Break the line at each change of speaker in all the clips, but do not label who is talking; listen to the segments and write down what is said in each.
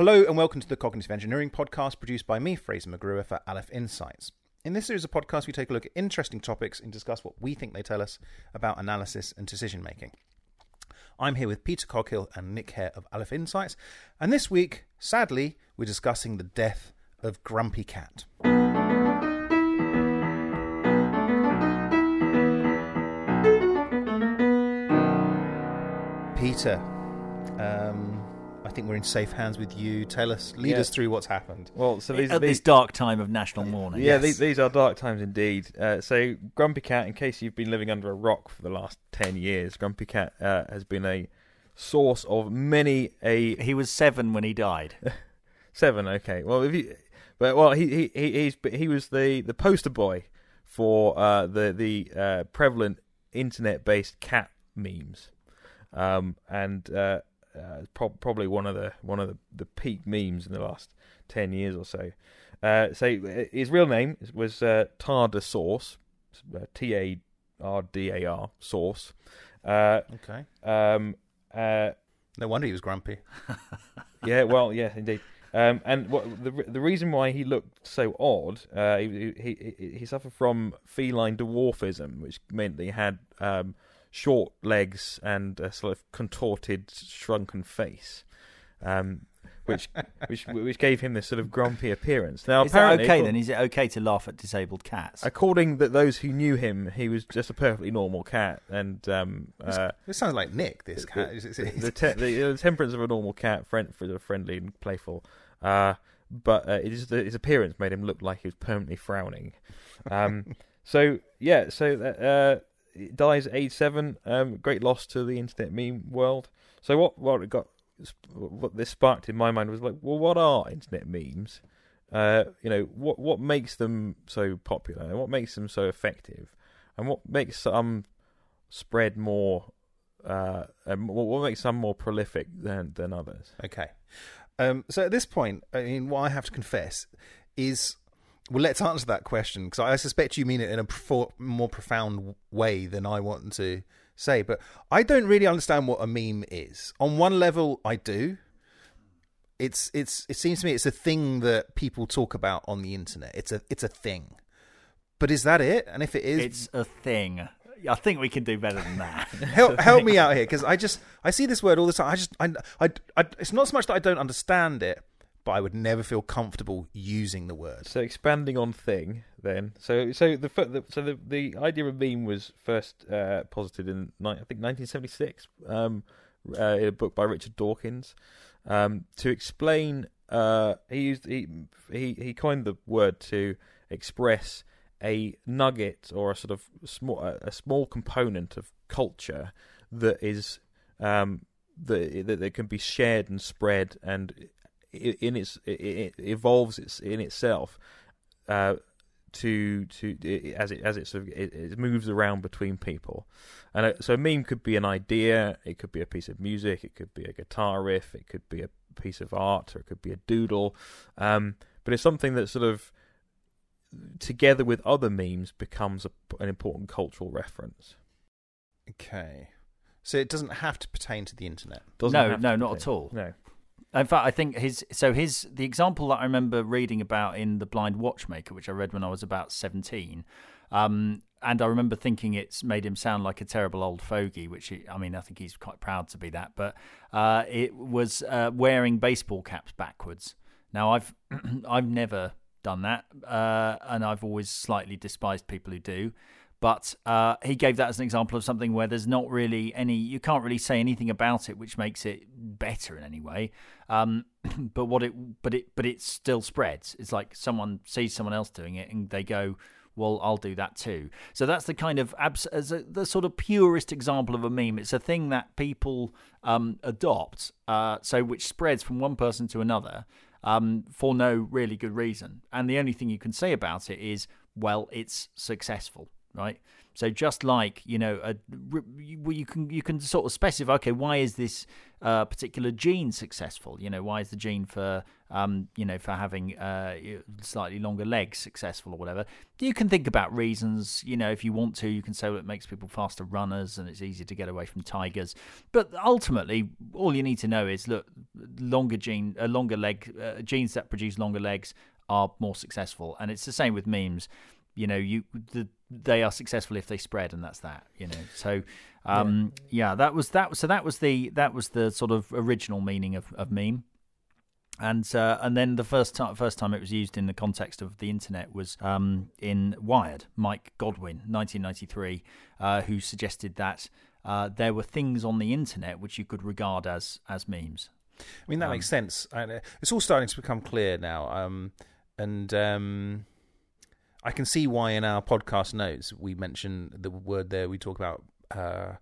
Hello and welcome to the Cognitive Engineering Podcast produced by me, Fraser McGruer, for Aleph Insights. In this series of podcasts, we take a look at interesting topics and discuss what we think they tell us about analysis and decision making. I'm here with Peter Coghill and Nick Hare of Aleph Insights, and this week, sadly, we're discussing the death of Grumpy Cat. Peter, um, I think we're in safe hands with you. Tell us, lead
Yeah.
us through what's happened.
Well, so these,
At
these
this dark time of national mourning.
yeah,
Yes.
these, these are dark times indeed. Uh, so, Grumpy Cat, in case you've been living under a rock for the last ten years, Grumpy Cat uh, has been a source of many a
He was seven when he died.
seven. Okay, well, if you, but well, he he he he's, he was the the poster boy for uh, the the uh, prevalent internet based cat memes, um, and uh, uh, pro- probably one of the one of the, the peak memes in the last ten years or so. Uh, so uh, his real name was uh, Tardar Sauce, uh, T A R D A R Sauce. Uh,
Okay.
um, uh,
No wonder he was grumpy.
yeah, well, yeah, indeed. Um, and what the the reason why he looked so odd, uh, he, he he he suffered from feline dwarfism, which meant that he had um, short legs and a sort of contorted, shrunken face, um, which which which gave him this sort of grumpy appearance. Now,
Is that
apparently,
okay then? Is it okay to laugh at disabled cats?
According to those who knew him, he was just a perfectly normal cat, and um, uh,
This sounds like Nick. This
the-
cat.
The, the, te- the, temperance of a normal cat, friend, friendly and playful. Uh, but uh, it is the, his appearance made him look like he was permanently frowning. Um, so yeah, so uh, it dies at age seven. Um, great loss to the internet meme world. So what what got what this sparked in my mind was like, well, what are internet memes? Uh, you know, what what makes them so popular, and what makes them so effective, and what makes some spread more uh, what what makes some more prolific than than others?
Okay. Um, so at this point, I mean, what I have to confess is, well, let's answer that question because I suspect you mean it in a prof- more profound way than I want to say. But I don't really understand what a meme is. On one level, I do. It's it's it seems to me it's a thing that people talk about on the internet. It's a it's a thing. But is that it? And if it is,
It's a thing. I think we can do better than that.
help help me out here because I just I see this word all the time. I just I, I I it's not so much that I don't understand it, but I would never feel comfortable using the word.
So expanding on thing, then. So so the so the the idea of meme was first uh, posited in I think 1976, um, uh, in a book by Richard Dawkins, um, to explain. Uh, he used he he he coined the word to express a nugget or a sort of small a, small component of culture that is um that that, can be shared and spread and in its it, it evolves its in itself uh to to as it as it sort of it, it moves around between people. And uh, so a meme could be an idea it could be a piece of music it could be a guitar riff it could be a piece of art or it could be a doodle um but it's something that sort of together with other memes becomes a, an important cultural reference.
Okay, so it doesn't have to pertain to the internet.
Doesn't
No, no, not at all.
no
In fact, I think his so his the example that I remember reading about in the Blind Watchmaker, which I read when I was about seventeen, um, and I remember thinking it's made him sound like a terrible old fogey, which he, I mean I think he's quite proud to be that, but uh, it was uh, wearing baseball caps backwards. Now I've I've never done that, uh, and I've always slightly despised people who do. But uh, he gave that as an example of something where there's not really any, you can't really say anything about it which makes it better in any way. Um, but what it, but it, but it still spreads. It's like someone sees someone else doing it and they go, well, I'll do that too. So that's the kind of abs- as a, the sort of purest example of a meme. It's a thing that people um, adopt, uh, so which spreads from one person to another um, for no really good reason. And the only thing you can say about it is, well, it's successful. Right? So just like you know, a, you, can you can sort of specify, okay, why is this uh, particular gene successful? You know, why is the gene for um, you know for having uh, slightly longer legs successful or whatever? You can think about reasons. You know, if you want to, you can say well, it makes people faster runners and it's easier to get away from tigers. But ultimately, all you need to know is look, longer gene, uh, longer leg uh, genes that produce longer legs are more successful, and it's the same with memes you know you the, they are successful if they spread and that's that you know so um yeah. yeah. that was that so that was the that was the sort of original meaning of, of meme and uh, and then the first time first time it was used in the context of the internet was um, in Wired. Mike Godwin, 1993, uh, who suggested that uh, there were things on the internet which you could regard as as memes.
I mean that um, makes sense. It's all starting to become clear now, um, and um, I can see why in our podcast notes we mention the word there. We talk about uh,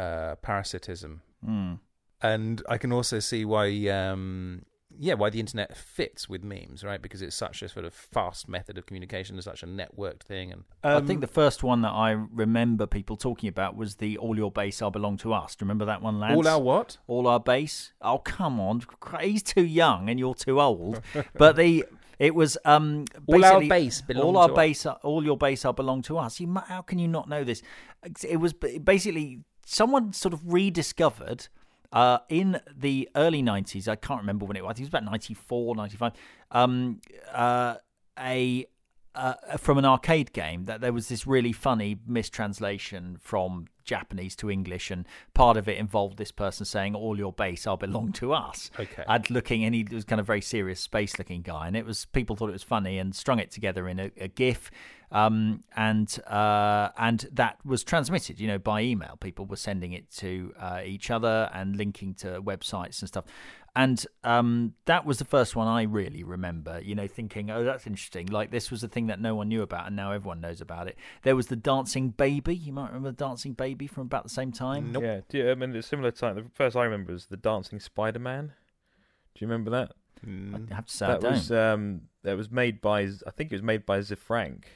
uh, parasitism,
mm.
and I can also see why, um, yeah, why the internet fits with memes, right? Because it's such a sort of fast method of communication, it's such a networked thing. And
um, I think the first one that I remember people talking about was the "All Your Base Are Belong to Us." Do you remember that one, lads?
All our what?
All our base. Oh, come on! He's too young, and you're too old. but the it was um,
all our base
all our base, are, all your base are belong to us. You, how can you not know this? It was basically someone sort of rediscovered uh, in the early 90s. I can't remember when it was. I think it was about 94, 95. Um, uh, a uh, from an arcade game that there was this really funny mistranslation from Japanese to English, and part of it involved this person saying, "All your base are belong to us."
Okay.
And looking, and he was kind of very serious, space-looking guy, and it was people thought it was funny and strung it together in a, a GIF, um, and uh, and that was transmitted, you know, by email. People were sending it to uh, each other and linking to websites and stuff. And um, that was the first one I really remember, you know, thinking, oh, that's interesting. Like, this was a thing that no one knew about, and now everyone knows about it. There was the Dancing Baby. You might remember the Dancing Baby from about the same time.
Nope. Yeah, you, I mean, it's similar time. The first I remember was the Dancing Spider Man. Do you remember that?
Mm. I have to say,
that
I
was um, that was made by I think it was made by Frank.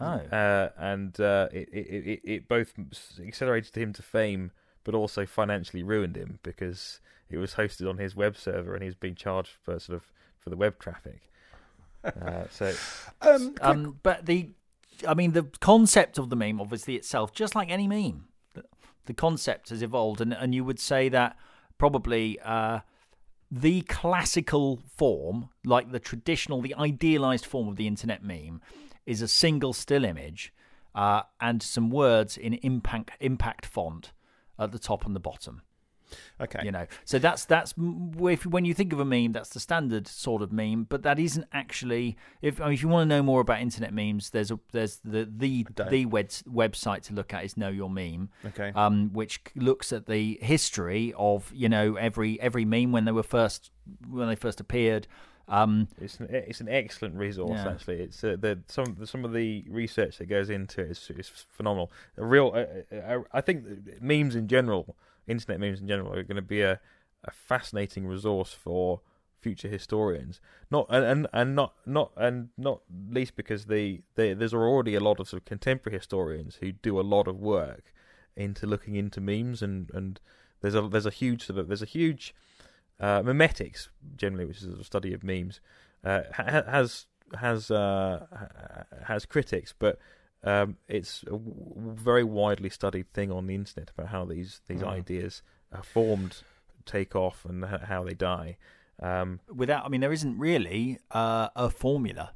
Oh,
uh, and uh, it, it, it it both accelerated him to fame, but also financially ruined him because it was hosted on his web server and he's being charged for sort of for the web traffic. Uh, so,
um, um, but the, I mean, the concept of the meme, obviously itself, just like any meme, the, the concept has evolved, and and you would say that probably. Uh, the classical form, like the traditional, the idealized form of the internet meme, is a single still image uh, and some words in impact impact font at the top and the bottom.
Okay.
You know, so that's that's if when you think of a meme, that's the standard sort of meme, but that isn't actually. If I mean, if you want to know more about internet memes, there's a there's the the the web, website to look at is Know Your Meme.
Okay.
Um, which looks at the history of you know every every meme when they were first when they first appeared. Um,
it's an it's an excellent resource yeah. actually. It's uh, the some some of the research that goes into it is, is phenomenal. A real, uh, uh, I think memes in general internet memes in general are going to be a, a fascinating resource for future historians. Not and, and, and not not and not least because the, the there's already a lot of sort of contemporary historians who do a lot of work into looking into memes and, and there's a there's a huge sort of there's a huge uh, memetics generally, which is a study of memes, uh, has has uh, has critics, but um, it's a w- very widely studied thing on the internet about how these these mm. ideas are formed, take off, and h- how they die. Um,
Without, I mean, there isn't really uh, a formula.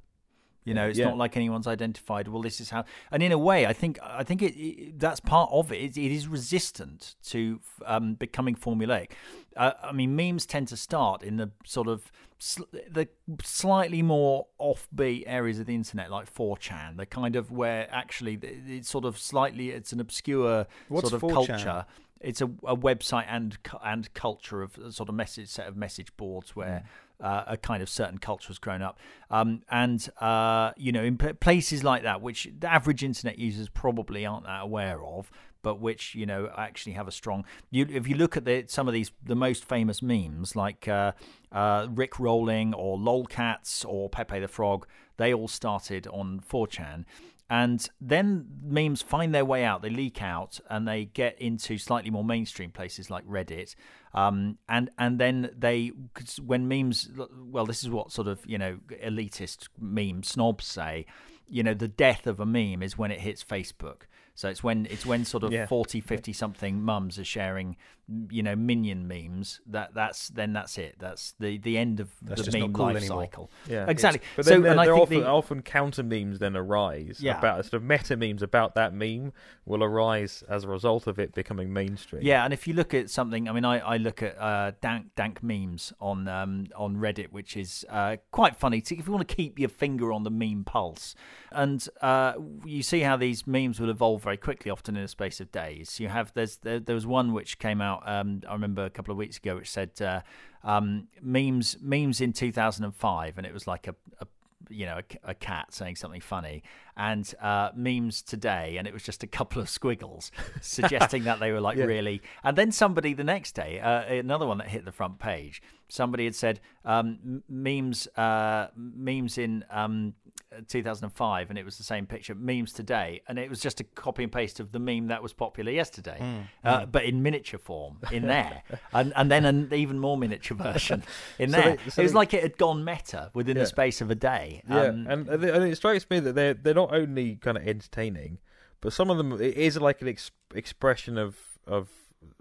You know, it's yeah. not like anyone's identified. Well, this is how. And in a way, I think I think it, it that's part of it. it. It is resistant to um, becoming formulaic. Uh, I mean, memes tend to start in the sort of sl- the slightly more offbeat areas of the internet, like 4chan. The kind of where actually it's sort of slightly it's an obscure
What's
sort of
4chan?
culture it's a, a website and and culture of sort of message set of message boards where mm. Uh, a kind of certain culture has grown up. Um, and uh, you know, in places like that, which the average internet users probably aren't that aware of, but which you know actually have a strong. You, if you look at the, some of these, the most famous memes like uh, uh, Rick Rolling or Lolcats or Pepe the Frog, they all started on 4chan and then memes find their way out. They leak out, and they get into slightly more mainstream places like Reddit. Um, and and then they when memes, well, this is what sort of you know elitist meme snobs say. You know, the death of a meme is when it hits Facebook. So it's when it's when sort of
Yeah.
40, 50 something mums are sharing, you know, minion memes. That that's then that's it. That's the the end of
That's
the meme
cool
life
anymore.
cycle.
Yeah,
exactly.
It's- But
so
then there,
and I
there
think
often,
the,
often counter memes then arise
Yeah.
about sort of meta memes about that meme will arise as a result of it becoming mainstream.
Yeah, and if you look at something, I mean, I, I look at uh, dank dank memes on um, on Reddit, which is uh, quite funny. To, if you want to keep your finger on the meme pulse, and uh, you see how these memes will evolve very quickly, often in a space of days. You have there's there, there was one which came out. Um, I remember a couple of weeks ago, which said uh, um, memes memes in 2005, and it was like a, a you know, a, a cat saying something funny, and uh, memes today, and it was just a couple of squiggles suggesting that they were like
Yeah.
really. And then somebody the next day, uh, another one that hit the front page, somebody had said um, memes, uh, memes in um, 2005, and it was the same picture. Memes today, and it was just a copy and paste of the meme that was popular yesterday, uh, but in miniature form in there, and and then an even more miniature version in
So
there.
they- so
it was
they-
like it had gone meta within
Yeah.
the space of a day.
Yeah,
Um,
and and it and it strikes me that they're they're not only kind of entertaining, but some of them it is like an ex- expression of of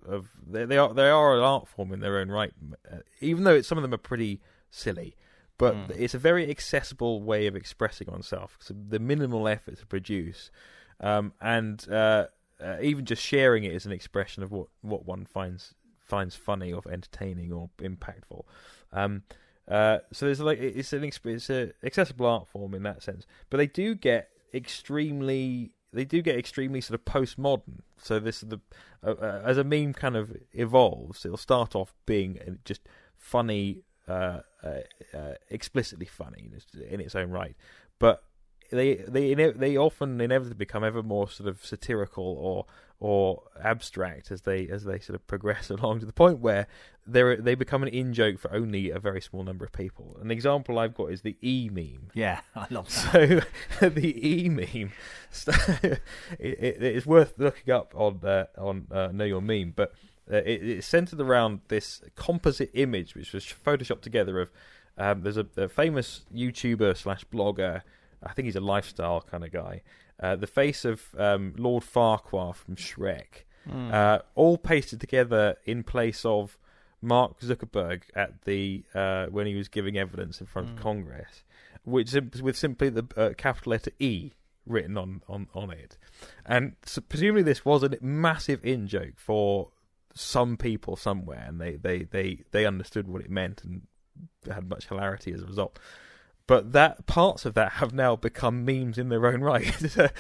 of they, they are they are an art form in their own right, uh, even though it's, some of them are pretty silly. But
Mm.
it's a very accessible way of expressing oneself. So the minimal effort to produce, um, and uh, uh, even just sharing it is an expression of what, what one finds finds funny or entertaining or impactful. Um, uh, so there's like it's an it's a accessible art form in that sense, but they do get extremely they do get extremely sort of postmodern. So this the uh, uh, as a meme kind of evolves, it'll start off being just funny, uh, explicitly funny in its, own right, but they they they often inevitably become ever more sort of satirical or or abstract as they as they sort of progress along to the point where they they become an in joke for only a very small number of people. An example I've got is the e meme.
yeah, I love that.
So the e meme, it, it, it's worth looking up on uh, on uh, Know Your Meme, but uh, it, it's centered around this composite image which was photoshopped together of. Um, there's a, a famous YouTuber slash blogger. I think he's a lifestyle kind of guy. Uh, the face of um, Lord Farquaad from Shrek,
Mm.
uh, all pasted together in place of Mark Zuckerberg at the uh, when he was giving evidence in front
Mm.
of Congress, which with simply the uh, capital letter E written on on on it, and so presumably this was a massive in joke for some people somewhere, and they they they they understood what it meant and had much hilarity as a result. But that parts of that have now become memes in their own right.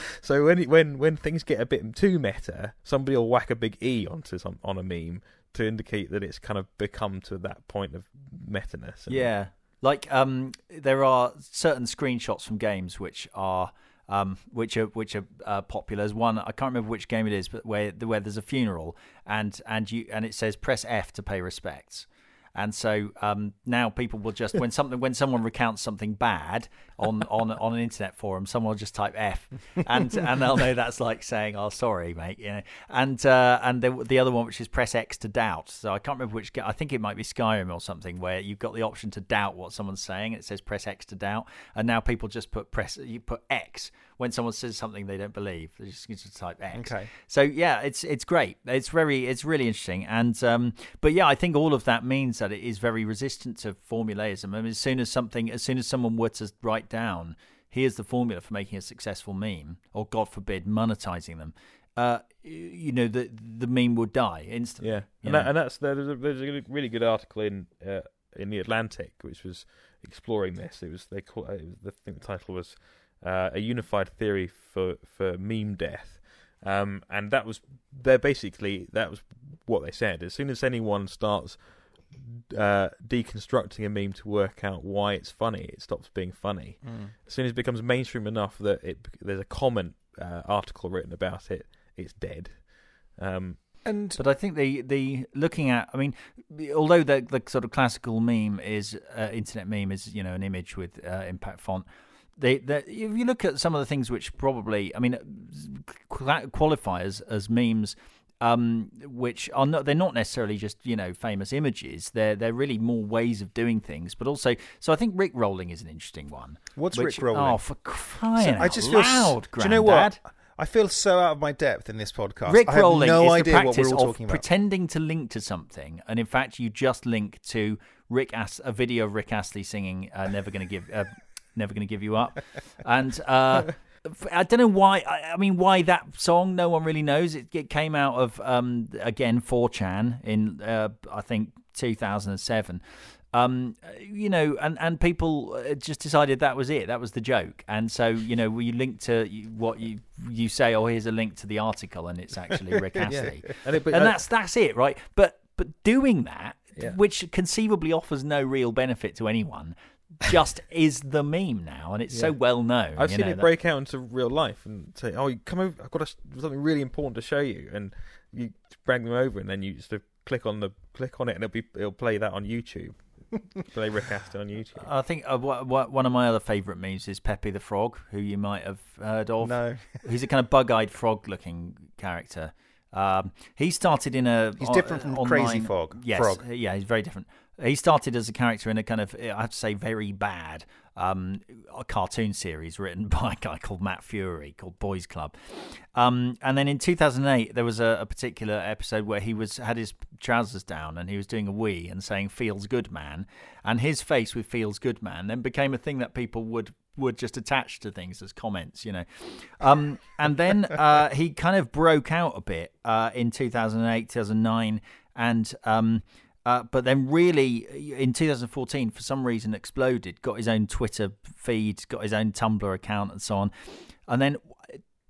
so when when when things get a bit too meta, somebody will whack a big E onto some on a meme to indicate that it's kind of become to that point of meta-ness.
Yeah, like um, there are certain screenshots from games which are um, which are which are uh, popular. There's one I can't remember which game it is, but where where there's a funeral and and you and it says press F to pay respects. And so um, now people will just when something when someone recounts something bad on, on on an internet forum, someone will just type F, and and they'll know that's like saying "Oh, sorry, mate," you know. And uh, and the, the other one which is press X to doubt. So I can't remember which. I think it might be Skyrim or something where you've got the option to doubt what someone's saying. It says press X to doubt, and now people just put press you put X when someone says something they don't believe. They just, just type X.
Okay.
So yeah, it's it's great. It's very it's really interesting. And um, but yeah, I think all of that means that it is very resistant to formulaism. I mean, as soon as something, as soon as someone were to write down, here's the formula for making a successful meme, or God forbid, monetizing them. Uh, you know, the the meme would die instantly.
Yeah, and, that, and that's there's a, there's a really good article in uh, in the Atlantic which was exploring this. It was they call it was, I think the title was uh, a unified theory for for meme death, um, and that was they're basically that was what they said. As soon as anyone starts uh, deconstructing a meme to work out why it's funny, it stops being funny.
Mm.
As soon as it becomes mainstream enough that it there's a comment uh, article written about it, it's dead. Um,
And
But I think the the looking at, I mean, although the the sort of classical meme is uh, internet meme is you know an image with uh, impact font, they, they, if you look at some of the things which probably, I mean, qual- qualify as, as memes, um, which are not they're not necessarily just you know famous images. They're they're really more ways of doing things. But also, so I think Rick rolling is an interesting one.
What's
which,
Rick rolling?
Oh, for crying
So
out
I just feel. s-
loud,
do you know what? I feel so out of my depth in this podcast.
Rick
I have
rolling
no
is
idea
the
what
practice
we're all
of
talking about.
pretending to link to something, and in fact, you just link to Rick As- a video of Rick Astley singing uh, "Never Gonna Give." Uh, Never gonna give you up, and uh, I don't know why. I, I mean, why that song? No one really knows. It, it came out of um, again 4chan in uh, I think 2007. Um, you know, and and people uh, just decided that was it. That was the joke, and so you know, we link to what you you say. Oh, here's a link to the article, and it's actually Rick Astley,
And it-
and
I-
that's that's it, right? But but doing that,
Yeah.
which conceivably offers no real benefit to anyone, just is the meme now, and it's so well known.
I've
you
seen
know,
it
that-
break out into real life and say, "Oh, you come over. I've got a, something really important to show you," and you bring them over, and then you just click on the click on it, and it'll be it'll play that on YouTube. play Rick Astley on YouTube.
I think uh, wha- wha- one of my other favourite memes is Pepe the Frog, who you might have heard of.
No,
He's a kind of bug-eyed frog-looking character. Um, he started in a
He's different from
online-
Crazy Frog-
Yes,
Frog.
yeah, he's very different. He started as a character in a kind of, I have to say, very bad um, a cartoon series written by a guy called Matt Furie called Boys Club. Um, and then in 2008, there was a, a particular episode where he was had his trousers down and he was doing a wee and saying "feels good, man," and his face with "feels good, man" then became a thing that people would would just attach to things as comments, you know. Um, and then uh, he kind of broke out a bit uh, in 2008, 2009, and. Um, uh, but then, really, in 2014, for some reason, exploded. Got his own Twitter feed, got his own Tumblr account, and so on. And then,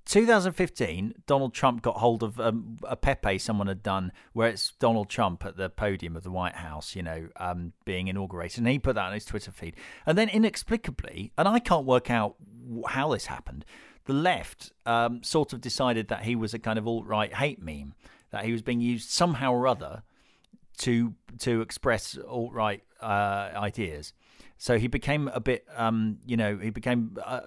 2015, Donald Trump got hold of um, a Pepe someone had done, where it's Donald Trump at the podium of the White House, you know, um, being inaugurated, and he put that on his Twitter feed. And then, inexplicably, and I can't work out how this happened, the left um, sort of decided that he was a kind of alt right hate meme, that he was being used somehow or other to to express alt right uh, ideas. So he became a bit, um, you know, he became uh,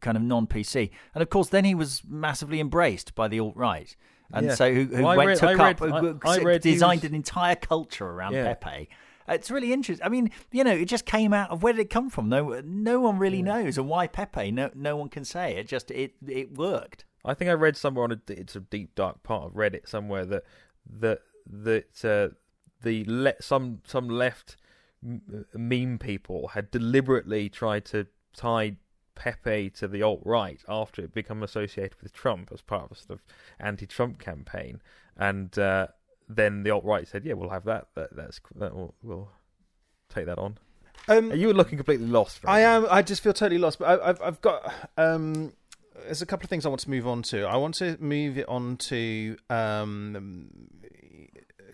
kind of non PC, and of course, then he was massively embraced by the alt right, and
Yeah.
so who, who
Well,
went
read-
took
I
up,
read-
uh,
I- I read
designed
was-
an entire culture around
Yeah.
Pepe. It's really interesting. I mean, you know, it just came out of where did it come from? No, no one really knows, and why Pepe? No, no one can say. It just it it worked.
I think I read somewhere on a it's a deep dark part of Reddit somewhere that that that uh, the le- some some left m- meme people had deliberately tried to tie Pepe to the alt right after it become associated with Trump as part of a sort of anti-Trump campaign, and uh, then the alt right said, "Yeah, we'll have that. that that's that will we'll take that on."
um,
You were looking completely lost.
I am. I just feel totally lost. But I, I've I've got um. There's a couple of things I want to move on to. I want to move it on to um,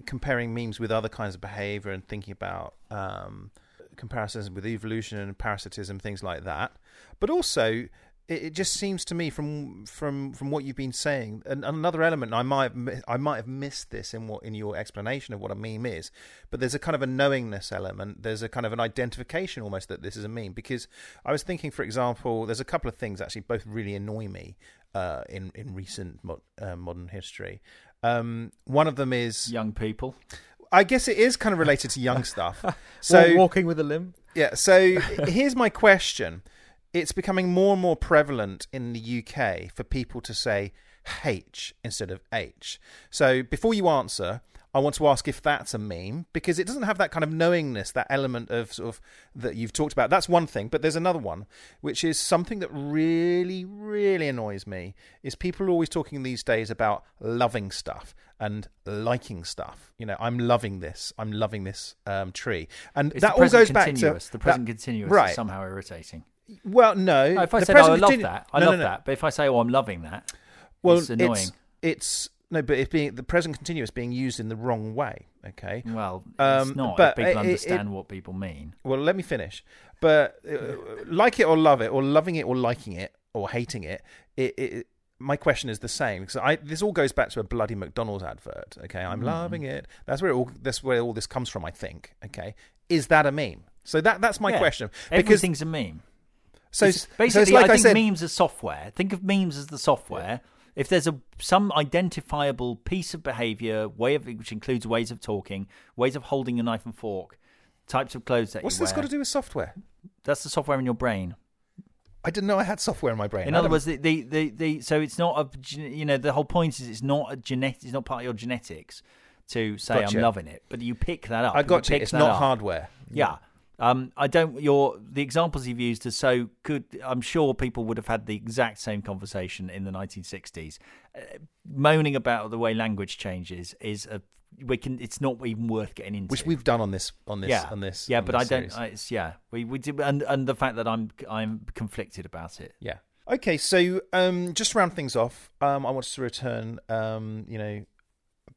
comparing memes with other kinds of behavior and thinking about um, comparisons with evolution and parasitism, things like that. But also, it, just seems to me from from from what you've been saying, and another element I might I might have missed this in what in your explanation of what a meme is, but there's a kind of a knowingness element. There's a kind of an identification almost that this is a meme because I was thinking, for example, there's a couple of things actually both really annoy me uh, in in recent mo- uh, modern history. Um, one of them is,
Young people.
I guess it is kind of related to young stuff. So
so walking with a limb.
yeah. So here's my question: It's becoming more and more prevalent in the UK for people to say H instead of H. So before you answer, I want to ask if that's a meme because it doesn't have that kind of knowingness, that element of sort of that you've talked about. That's one thing, but there's another one, which is something that really, really annoys me. Is people are always talking these days about loving stuff and liking stuff. You know, I'm loving this. I'm loving this um, tree, and
It's
that all goes back to
the present
that-
continuous
right.
is somehow irritating.
Well, no.
No, if I said, "Oh, I love
continu-
that," I
no,
love
no.
that. But if I say, "Oh, I'm loving that,"
Well,
it's annoying.
it's it's no, but it's being the present continuous being used in the wrong way. Okay.
Well,
Um,
it's not.
but
if people
it- it-
understand what people mean.
Well, let me finish. But uh, like it or love it, or loving it or liking it or hating it, it, it my question is the same because I this all goes back to a bloody McDonald's advert. Okay, I'm
Mm-hmm.
loving it. That's where it all that's where all this comes from. I think. Okay, is that a meme? So that that's my
Yeah.
question because
Everything's a meme.
So,
It's
so
basically,
it's like
I
I,
think
said.
memes are software. Think of memes as the software. If there's a some identifiable piece of behaviour, way of which includes ways of talking, ways of holding a knife and fork, types of clothes that
What's this
wear,
got to do with software?
that's the software in your brain.
I didn't know I had software in my brain.
In other words, the, the, the, the so it's not a you know the whole point is it's not a genetic it's not part of your genetics to say
Gotcha.
I'm loving it, but you pick that up.
I got you. It's not
up.
hardware.
Yeah. Um, I don't. Your the examples you've used are so good. I'm sure people would have had the exact same conversation in the 1960s. Uh, moaning about the way language changes is a we can. It's not even worth getting into.
Which we've done on this on this
yeah
on this.
yeah,
on
but
this
I don't. I, it's yeah. We we did and and the fact that I'm I'm conflicted about it.
Yeah. Okay, so um, just to round things off, um, I want to return, um, you know,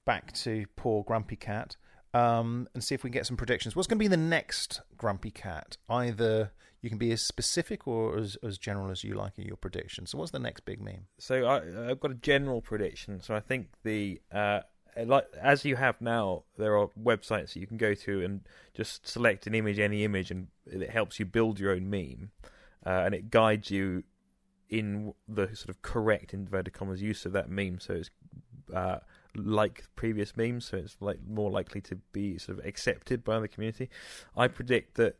back to poor Grumpy Cat um, and see if we can get some predictions. What's going to be the next Grumpy Cat? Either you can be as specific or as, as general as you like in your predictions. So, what's the next big meme?
So I, I've got a general prediction. So I think the uh, like as you have now, there are websites that you can go to and just select an image, any image, and it helps you build your own meme, uh, and it guides you in the sort of correct inverted commas use of that meme. So it's uh, like previous memes, so it's like more likely to be sort of accepted by the community. I predict that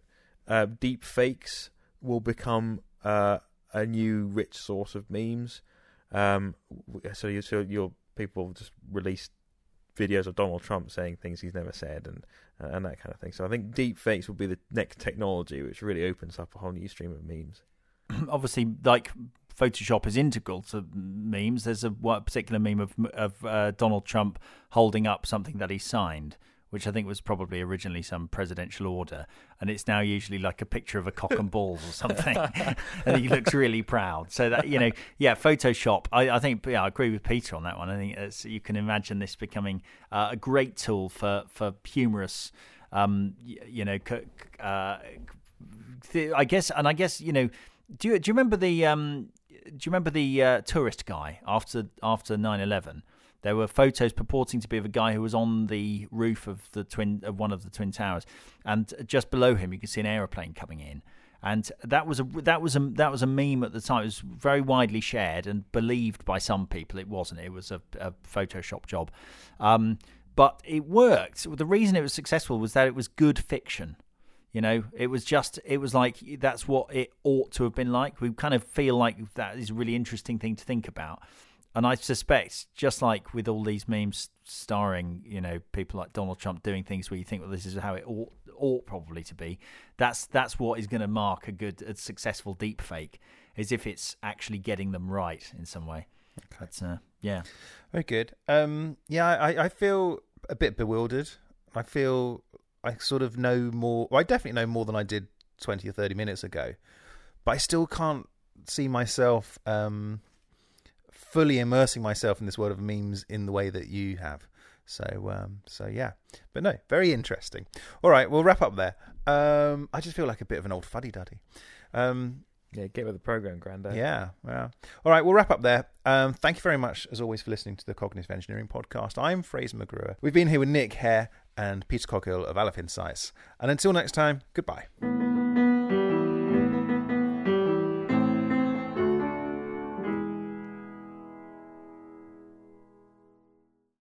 uh, deep fakes will become uh, a new rich source of memes. Um, so you so your people just release videos of Donald Trump saying things he's never said and uh, and that kind of thing. So I think deep fakes will be the next technology which really opens up a whole new stream of memes.
obviously like Photoshop is integral to memes. There's a particular meme of of uh, Donald Trump holding up something that he signed, which I think was probably originally some presidential order, and it's now usually like a picture of a cock and balls or something, and he looks really proud. So that you know, yeah, Photoshop. I, I think yeah, I agree with Peter on that one. I think you can imagine this becoming uh, a great tool for for humorous, um, y- you know, c- c- uh, th- I guess, and I guess you know, do you do you remember the um, do you remember the uh, tourist guy after after 9-11? There were photos purporting to be of a guy who was on the roof of the twin of one of the twin towers, and just below him you could see an aeroplane coming in. And that was a that was a that was a meme at the time. It was very widely shared and believed by some people. It wasn't. It was a, a Photoshop job, um, but it worked. The reason it was successful was that it was good fiction. You know, it was just, it was like that's what it ought to have been like. We kind of feel like that is a really interesting thing to think about. And I suspect, just like with all these memes starring, you know, people like Donald Trump doing things where you think, well, this is how it ought, ought probably to be. That's that's what is going to mark a good, a successful deep fake, is if it's actually getting them right in some way. But, uh, yeah.
Very good. Um, yeah, I, I feel a bit bewildered. I feel I sort of know more. Well, I definitely know more than I did twenty or thirty minutes ago, but I still can't see myself um, fully immersing myself in this world of memes in the way that you have. So, um, so yeah, but no, very interesting. All right, we'll wrap up there. Um, I just feel like a bit of an old fuddy duddy. Um,
Yeah, get with the program, Grandad.
yeah, yeah. All right, we'll wrap up there. Um, thank you very much, as always, for listening to the Cognitive Engineering Podcast. I'm Fraser McGruer. We've been here with Nick Hare and Peter Coghill of Aleph Insights. And until next time, goodbye.